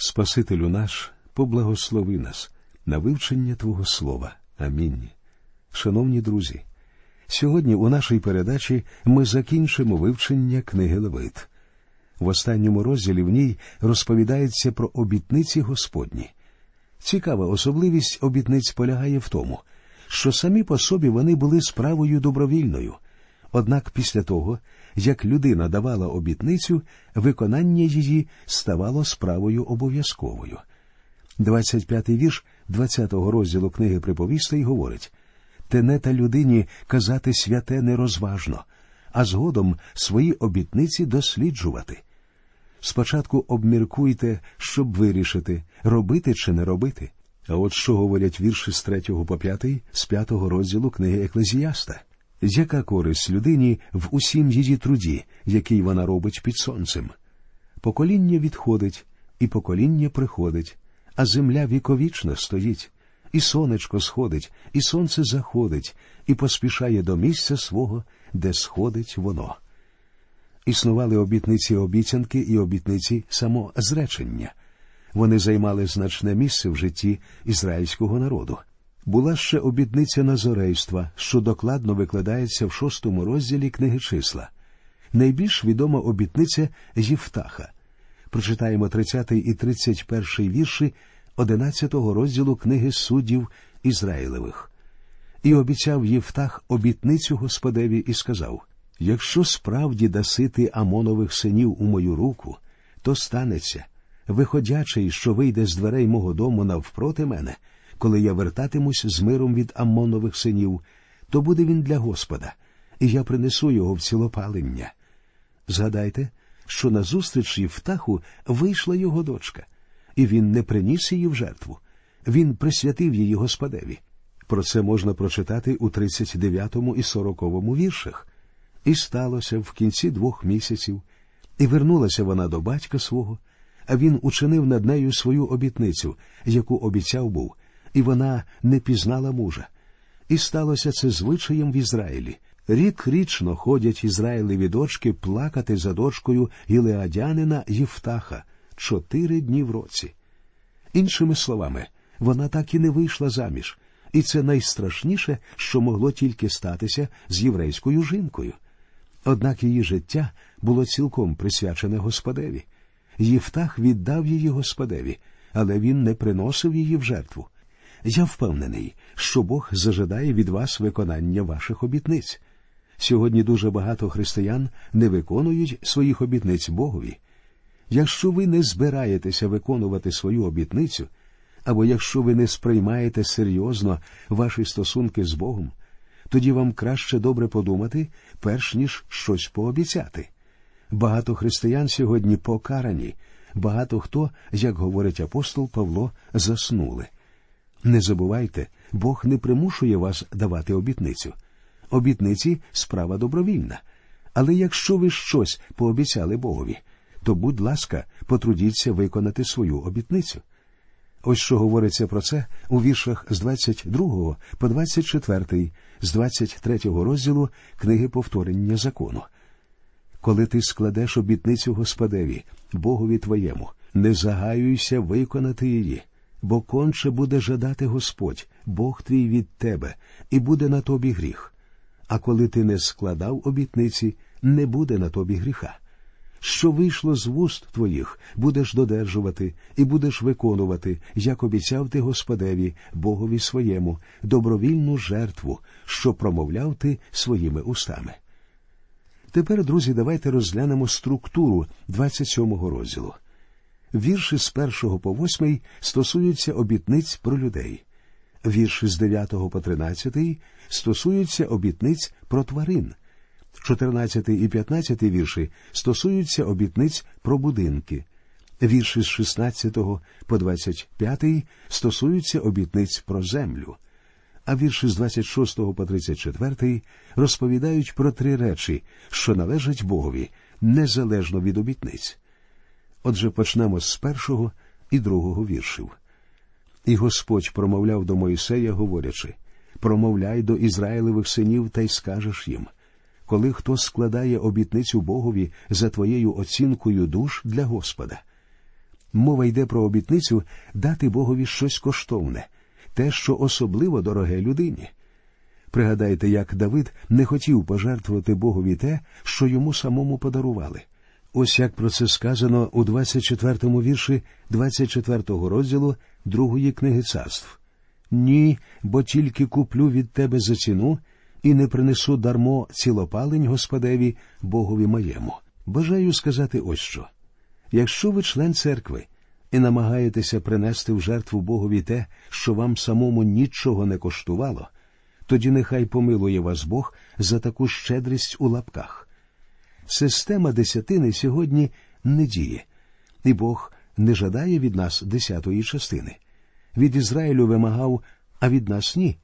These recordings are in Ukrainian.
Спасителю наш, поблагослови нас на вивчення Твого Слова. Амінь. Шановні друзі, сьогодні у нашій передачі ми закінчимо вивчення книги Левит. В останньому розділі в ній розповідається про обітниці Господні. Цікава особливість обітниць полягає в тому, що самі по собі вони були справою добровільною. Однак після того, як людина давала обітницю, виконання її ставало справою обов'язковою. 25-й вірш 20-го розділу книги приповістей говорить Тене та людині казати святе нерозважно, а згодом свої обітниці досліджувати. Спочатку обміркуйте, щоб вирішити, робити чи не робити. А от що говорять вірші з 3 по 5, з 5 розділу книги Еклезіаста. Яка користь людині в усім її труді, який вона робить під сонцем? Покоління відходить, і покоління приходить, а земля віковічно стоїть, і сонечко сходить, і сонце заходить, і поспішає до місця свого, де сходить воно. Існували обітниці обіцянки і обітниці самозречення. Вони займали значне місце в житті ізраїльського народу. Була ще обітниця назорейства, що докладно викладається в шостому розділі книги числа. Найбільш відома обітниця Євтаха. Прочитаємо 30 і 31 вірші 11 розділу книги суддів Ізраїлевих. І обіцяв Євтах обітницю Господеві і сказав Якщо справді даси ти Амонових синів у мою руку, то станеться, виходячий, що вийде з дверей мого дому навпроти мене, коли я вертатимусь з миром від Амонових синів, то буде він для Господа, і я принесу його в цілопалення. Згадайте, що назустріч Євтаху вийшла його дочка, і він не приніс її в жертву. Він присвятив її Господеві. Про це можна прочитати у 39 і 40 віршах. І сталося в кінці двох місяців, і вернулася вона до батька свого, а він учинив над нею свою обітницю, яку обіцяв був, і вона не пізнала мужа. І сталося це звичаєм в Ізраїлі. Рік річно ходять Ізраїлеві дочки плакати за дочкою Гілеадянина Євтаха чотири дні в році. Іншими словами, вона так і не вийшла заміж, і це найстрашніше, що могло тільки статися з єврейською жінкою. Однак її життя було цілком присвячене Господеві. Євтах віддав її Господеві, але він не приносив її в жертву. Я впевнений, що Бог зажадає від вас виконання ваших обітниць. Сьогодні дуже багато християн не виконують своїх обітниць Богові. Якщо ви не збираєтеся виконувати свою обітницю, або якщо ви не сприймаєте серйозно ваші стосунки з Богом, тоді вам краще добре подумати, перш ніж щось пообіцяти. Багато християн сьогодні покарані, багато хто, як говорить апостол Павло, заснули. Не забувайте, Бог не примушує вас давати обітницю. Обітниці справа добровільна. Але якщо ви щось пообіцяли Богові, то, будь ласка, потрудіться виконати свою обітницю. Ось що говориться про це у віршах з 22 по 24, з 23 розділу книги повторення закону. Коли ти складеш обітницю Господеві, Богові твоєму, не загаюйся виконати її, бо конче буде жадати Господь, Бог твій від тебе, і буде на тобі гріх. А коли ти не складав обітниці, не буде на тобі гріха. Що вийшло з вуст твоїх, будеш додержувати і будеш виконувати, як обіцяв ти Господеві, Богові своєму, добровільну жертву, що промовляв ти своїми устами. Тепер, друзі, давайте розглянемо структуру 27-го розділу. Вірші з 1 по 8 стосуються обітниць про людей. Вірші з 9 по 13 стосуються обітниць про тварин. 14 і 15 вірші стосуються обітниць про будинки. Вірші з 16 по 25 стосуються обітниць про землю. А вірші з 26 по 34 розповідають про три речі, що належать Богові, незалежно від обітниць. Отже, почнемо з першого і другого віршів. І Господь промовляв до Моїсея, говорячи промовляй до Ізраїлевих синів та й скажеш їм коли хто складає обітницю Богові за твоєю оцінкою душ для Господа. Мова йде про обітницю дати Богові щось коштовне, те, що особливо дороге людині. Пригадайте, як Давид не хотів пожертвувати Богові те, що йому самому подарували. Ось як про це сказано у 24-му вірші 24-го розділу другої книги царств. Ні, бо тільки куплю від тебе за ціну і не принесу дармо цілопалень Господеві, Богові моєму. Бажаю сказати ось що. Якщо ви член церкви і намагаєтеся принести в жертву Богові те, що вам самому нічого не коштувало, тоді нехай помилує вас Бог за таку щедрість у лапках. Система десятини сьогодні не діє, і Бог не жадає від нас десятої частини. Від Ізраїлю вимагав, а від нас ні.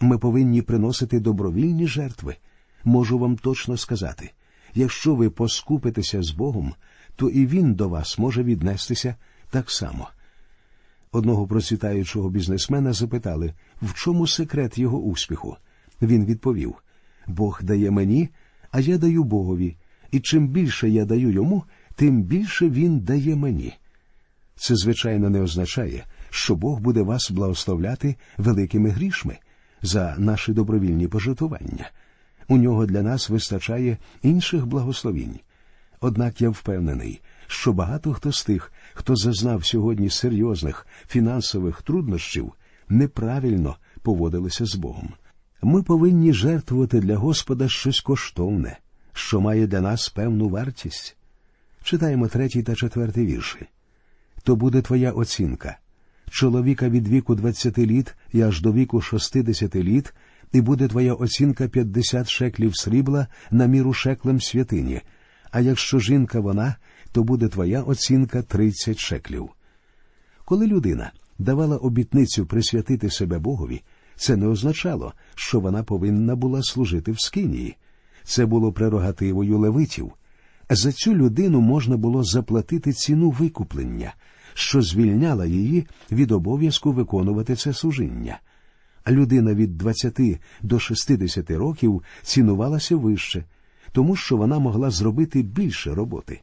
Ми повинні приносити добровільні жертви. Можу вам точно сказати якщо ви поскупитеся з Богом, то і Він до вас може віднестися так само. Одного процвітаючого бізнесмена запитали, в чому секрет його успіху. Він відповів Бог дає мені, а я даю Богові, і чим більше я даю йому, тим більше він дає мені. Це, звичайно, не означає, що Бог буде вас благословляти великими грішми за наші добровільні пожитування. У нього для нас вистачає інших благословінь. Однак я впевнений, що багато хто з тих, хто зазнав сьогодні серйозних фінансових труднощів, неправильно поводилися з Богом. Ми повинні жертвувати для Господа щось коштовне, що має для нас певну вартість. Читаємо третій та четвертий вірші. То буде твоя оцінка. Чоловіка від віку двадцяти літ і аж до віку шостидесяти літ, і буде твоя оцінка п'ятдесят шеклів срібла на міру шеклем святині, а якщо жінка вона, то буде твоя оцінка тридцять шеклів. Коли людина давала обітницю присвятити себе Богові, це не означало, що вона повинна була служити в скинії. Це було прерогативою левитів. За цю людину можна було заплатити ціну викуплення, що звільняла її від обов'язку виконувати це служіння. А людина від 20 до 60 років цінувалася вище, тому що вона могла зробити більше роботи.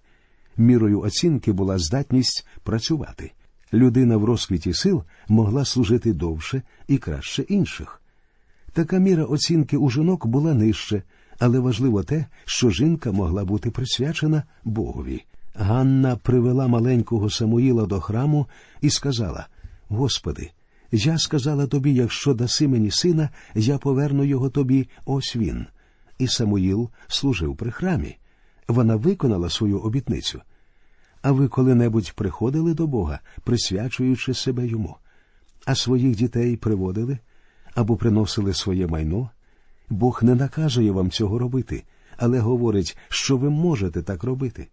Мірою оцінки була здатність працювати. Людина в розквіті сил могла служити довше і краще інших. Така міра оцінки у жінок була нижче, але важливо те, що жінка могла бути присвячена Богові. Ганна привела маленького Самуїла до храму і сказала: Господи, я сказала тобі, якщо даси мені сина, я поверну його тобі, ось він. І Самуїл служив при храмі. Вона виконала свою обітницю. А ви коли-небудь приходили до Бога, присвячуючи себе йому, а своїх дітей приводили або приносили своє майно? Бог не наказує вам цього робити, але говорить, що ви можете так робити.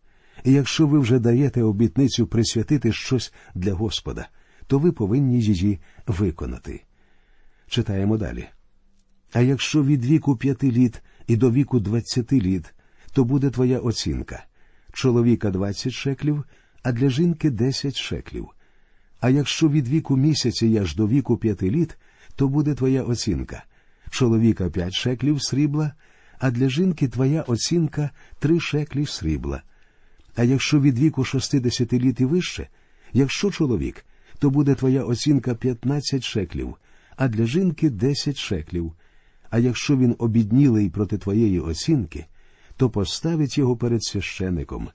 І якщо ви вже даєте обітницю присвятити щось для Господа, то ви повинні її виконати. Читаємо далі. А якщо від віку п'яти літ і до віку двадцяти літ, то буде твоя оцінка чоловіка двадцять шеклів, а для жінки десять шеклів. А якщо від віку місяця аж до віку п'яти літ, то буде твоя оцінка чоловіка п'ять шеклів срібла, а для жінки твоя оцінка три шеклі срібла. А якщо від віку шостидесяти літ і вище, якщо чоловік, то буде твоя оцінка п'ятнадцять шеклів, а для жінки десять шеклів. А якщо він обіднілий проти твоєї оцінки, то поставить його перед священиком,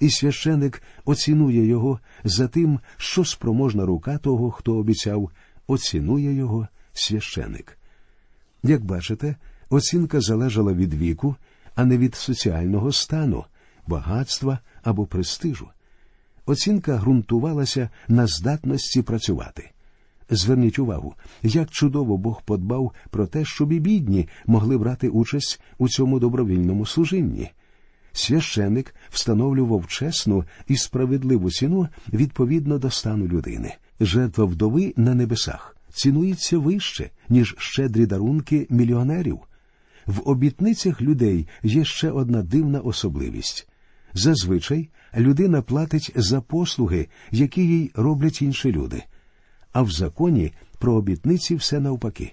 і священик оцінує його за тим, що спроможна рука того, хто обіцяв, оцінує його священик. Як бачите, оцінка залежала від віку, а не від соціального стану, багатства або престижу. Оцінка ґрунтувалася на здатності працювати. Зверніть увагу, як чудово Бог подбав про те, щоб і бідні могли брати участь у цьому добровільному служінні. Священик встановлював чесну і справедливу ціну відповідно до стану людини. Жертва вдови на небесах цінується вище, ніж щедрі дарунки мільйонерів. В обітницях людей є ще одна дивна особливість. Зазвичай людина платить за послуги, які їй роблять інші люди. А в законі про обітниці все навпаки.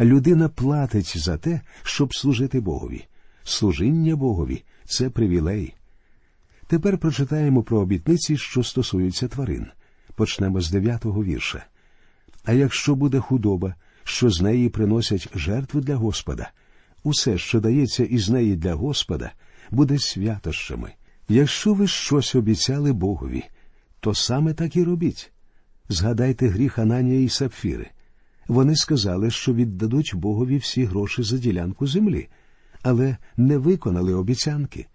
Людина платить за те, щоб служити Богові. Служіння Богові це привілей. Тепер прочитаємо про обітниці, що стосуються тварин. Почнемо з дев'ятого вірша. А якщо буде худоба, що з неї приносять жертви для Господа, усе, що дається із неї для Господа, буде святощами. Якщо ви щось обіцяли Богові, то саме так і робіть. Згадайте гріх Ананія і Сапфіри. Вони сказали, що віддадуть Богові всі гроші за ділянку землі, але не виконали обіцянки.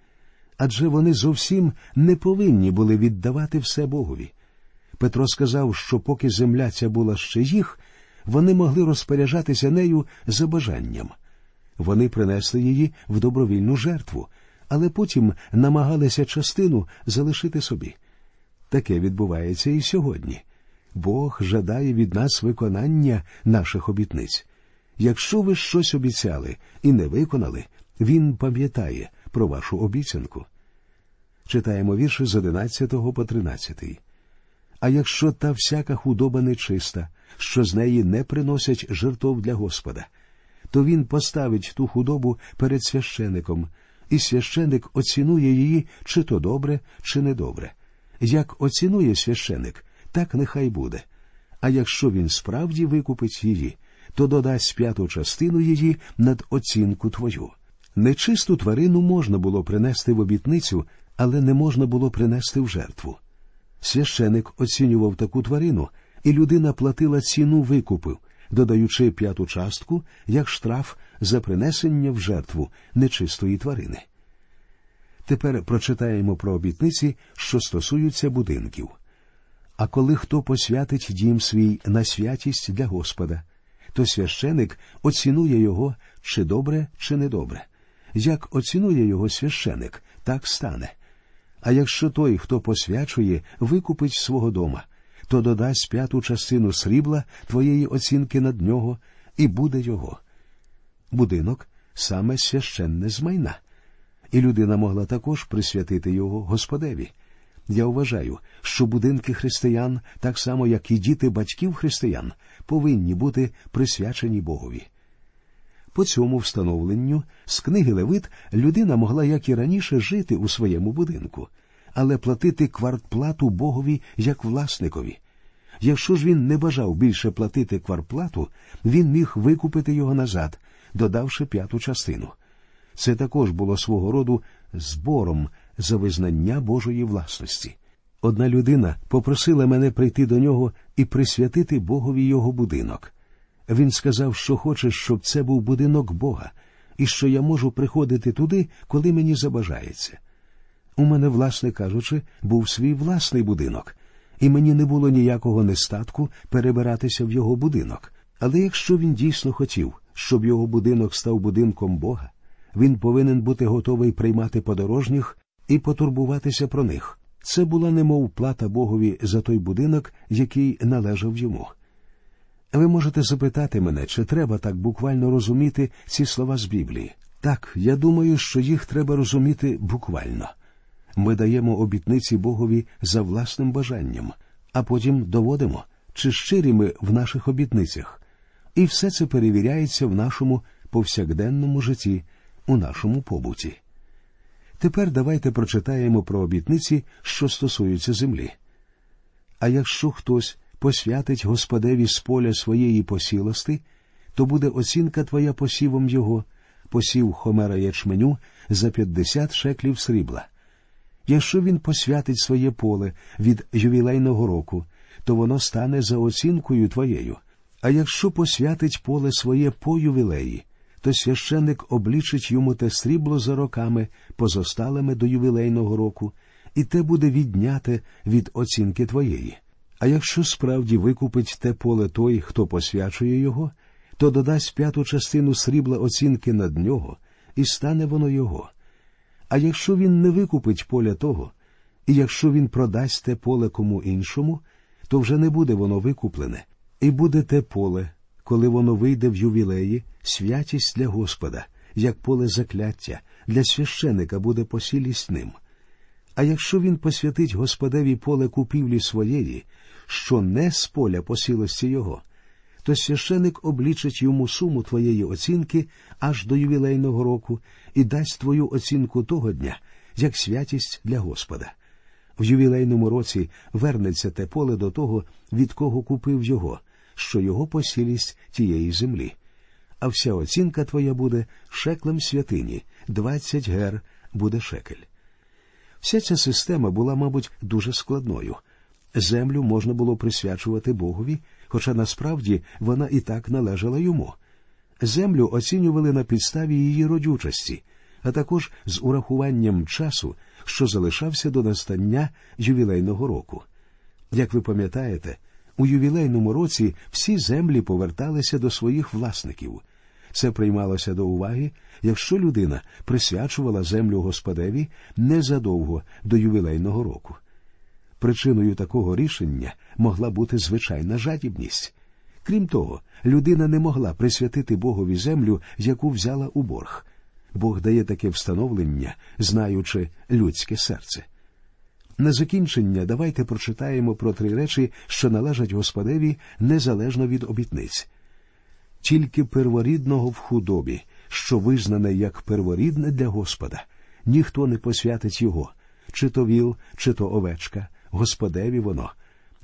Адже вони зовсім не повинні були віддавати все Богові. Петро сказав, що поки земля ця була ще їх, вони могли розпоряджатися нею за бажанням. Вони принесли її в добровільну жертву, але потім намагалися частину залишити собі. Таке відбувається і сьогодні. Бог жадає від нас виконання наших обітниць. Якщо ви щось обіцяли і не виконали, Він пам'ятає про вашу обіцянку. Читаємо вірші з 11 по 13. А якщо та всяка худоба нечиста, що з неї не приносять жертов для Господа, то він поставить ту худобу перед священиком, і священик оцінує її, чи то добре, чи недобре. Як оцінує священик, так нехай буде. А якщо він справді викупить її, то додасть п'яту частину її над оцінку твою. Нечисту тварину можна було принести в обітницю, але не можна було принести в жертву. Священик оцінював таку тварину, і людина платила ціну викупу, додаючи п'яту частку як штраф за принесення в жертву нечистої тварини. Тепер прочитаємо про обітниці, що стосуються будинків. А коли хто посвятить дім свій на святість для Господа, то священик оцінує його чи добре, чи недобре. Як оцінує його священик, так стане. А якщо той, хто посвячує, викупить свого дома, то додасть п'яту частину срібла твоєї оцінки над нього, і буде його. Будинок саме священне з майна, і людина могла також присвятити його Господеві. Я вважаю, що будинки християн, так само як і діти батьків християн, повинні бути присвячені Богові. По цьому встановленню з книги Левит людина могла, як і раніше, жити у своєму будинку, але платити квартплату Богові як власникові. Якщо ж він не бажав більше платити квартплату, він міг викупити його назад, додавши п'яту частину. Це також було свого роду збором за визнання Божої власності. Одна людина попросила мене прийти до нього і присвятити Богові його будинок. Він сказав, що хоче, щоб це був будинок Бога, і що я можу приходити туди, коли мені забажається. У мене, власне кажучи, був свій власний будинок, і мені не було ніякого нестатку перебиратися в його будинок. Але якщо він дійсно хотів, щоб його будинок став будинком Бога, він повинен бути готовий приймати подорожніх і потурбуватися про них. Це була немов плата Богові за той будинок, який належав йому. Ви можете запитати мене, чи треба так буквально розуміти ці слова з Біблії. Так, я думаю, що їх треба розуміти буквально. Ми даємо обітниці Богові за власним бажанням, а потім доводимо, чи щирі ми в наших обітницях. І все це перевіряється в нашому повсякденному житті, у нашому побуті. Тепер давайте прочитаємо про обітниці, що стосуються землі. А якщо хтось посвятить Господеві з поля своєї посілости, то буде оцінка твоя посівом його, посів хомера ячменю за п'ятдесят шеклів срібла. Якщо він посвятить своє поле від ювілейного року, то воно стане за оцінкою твоєю. А якщо посвятить поле своє по ювілеї, то священник облічить йому те срібло за роками, позосталими до ювілейного року, і те буде відняте від оцінки твоєї. А якщо справді викупить те поле той, хто посвячує його, то додасть п'яту частину срібла оцінки над нього, і стане воно його. А якщо він не викупить поля того, і якщо він продасть те поле кому іншому, то вже не буде воно викуплене, і буде те поле, коли воно вийде в ювілеї, святість для Господа, як поле закляття, для священика буде посілість ним. А якщо він посвятить Господеві поле купівлі своєї, що не з поля посілості його, то священик облічить йому суму твоєї оцінки аж до ювілейного року і дасть твою оцінку того дня, як святість для Господа. В ювілейному році вернеться те поле до того, від кого купив його, що його посілість тієї землі. А вся оцінка твоя буде шеклем святині, двадцять гер буде шекель. Вся ця система була, мабуть, дуже складною. Землю можна було присвячувати Богові, хоча насправді вона і так належала йому. Землю оцінювали на підставі її родючості, а також з урахуванням часу, що залишався до настання ювілейного року. Як ви пам'ятаєте, у ювілейному році всі землі поверталися до своїх власників. Це приймалося до уваги, якщо людина присвячувала землю Господеві незадовго до ювілейного року. Причиною такого рішення могла бути звичайна жадібність. Крім того, людина не могла присвятити Богові землю, яку взяла у борг. Бог дає таке встановлення, знаючи людське серце. На закінчення давайте прочитаємо про три речі, що належать Господеві незалежно від обітниць. Тільки перворідного в худобі, що визнане як перворідне для Господа, ніхто не посвятить його, чи то віл, чи то овечка, Господеві воно.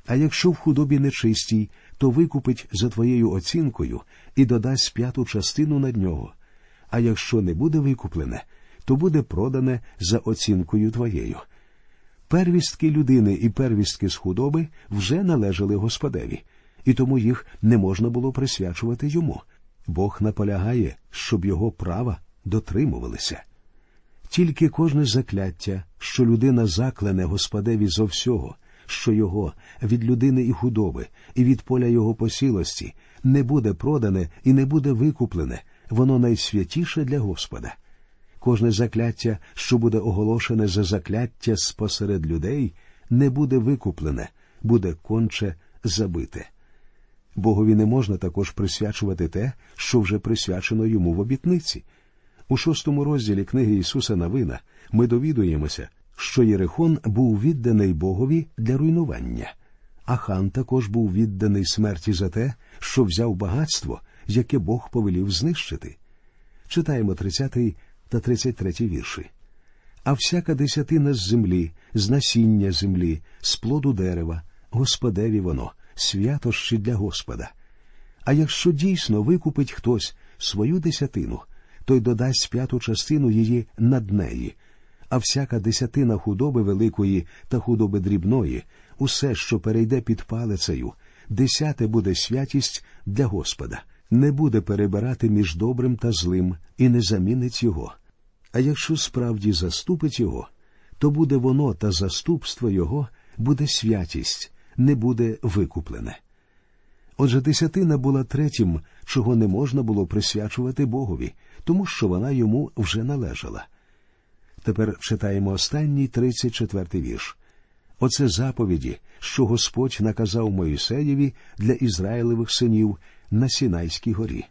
А якщо в худобі нечистій, то викупить за твоєю оцінкою і додасть п'яту частину над нього. А якщо не буде викуплене, то буде продане за оцінкою твоєю. Первістки людини і первістки з худоби вже належали Господеві, і тому їх не можна було присвячувати йому. Бог наполягає, щоб його права дотримувалися. Тільки кожне закляття, що людина заклене Господеві зо всього, що його від людини і худоби, і від поля його посілості не буде продане і не буде викуплене, воно найсвятіше для Господа. Кожне закляття, що буде оголошене за закляття спосеред людей, не буде викуплене, буде конче забите. Богові не можна також присвячувати те, що вже присвячено йому в обітниці. У шостому розділі книги Ісуса Навина ми довідуємося, що Єрихон був відданий Богові для руйнування, а хан також був відданий смерті за те, що взяв багатство, яке Бог повелів знищити. Читаємо 30 та 33 вірші. А всяка десятина з землі, з насіння землі, з плоду дерева, Господеві воно, святощі для Господа. А якщо дійсно викупить хтось свою десятину, той додасть п'яту частину її над неї, а всяка десятина худоби великої та худоби дрібної, усе, що перейде під палицею, десяте буде святість для Господа, не буде перебирати між добрим та злим і не замінить його. А якщо справді заступить його, то буде воно та заступство його буде святість, не буде викуплене. Отже, десятина була третім, чого не можна було присвячувати Богові, тому що вона йому вже належала. Тепер читаємо останній 34-й вірш. Оце заповіді, що Господь наказав Моїсеєві для Ізраїлевих синів на Сінайській горі.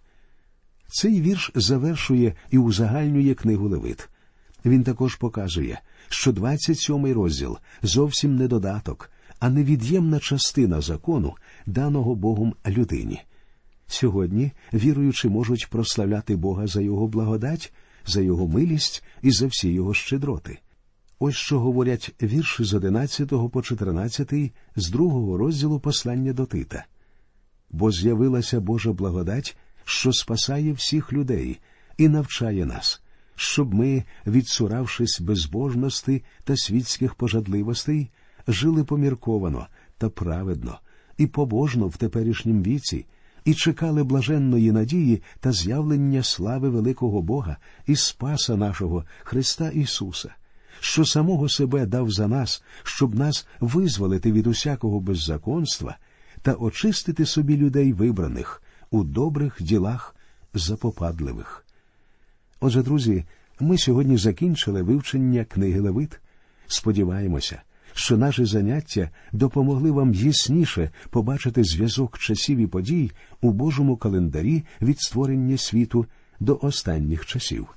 Цей вірш завершує і узагальнює книгу Левит. Він також показує, що 27-й розділ зовсім не додаток, а невід'ємна частина закону, даного Богом людині. Сьогодні віруючи можуть прославляти Бога за його благодать, за його милість і за всі його щедроти. Ось що говорять вірші з 11 по 14 з другого розділу послання до Тита. Бо з'явилася Божа благодать, що спасає всіх людей і навчає нас, щоб ми, відсуравшись безбожності та світських пожадливостей, жили помірковано та праведно і побожно в теперішнім віці, і чекали блаженної надії та з'явлення слави великого Бога і Спаса нашого Христа Ісуса, що самого себе дав за нас, щоб нас визволити від усякого беззаконства та очистити собі людей вибраних у добрих ділах запопадливих. Отже, друзі, ми сьогодні закінчили вивчення книги Левит. Сподіваємося, що наші заняття допомогли вам ясніше побачити зв'язок часів і подій у Божому календарі від створення світу до останніх часів.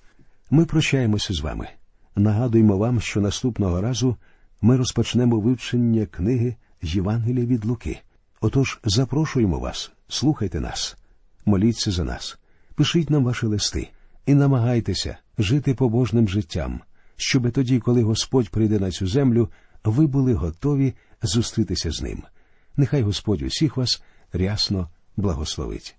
Ми прощаємося з вами. Нагадуємо вам, що наступного разу ми розпочнемо вивчення книги Євангелія від Луки. Отож, запрошуємо вас, слухайте нас, моліться за нас, пишіть нам ваші листи і намагайтеся жити побожним життям, щоби тоді, коли Господь прийде на цю землю, ви були готові зустрітися з ним. Нехай Господь усіх вас рясно благословить.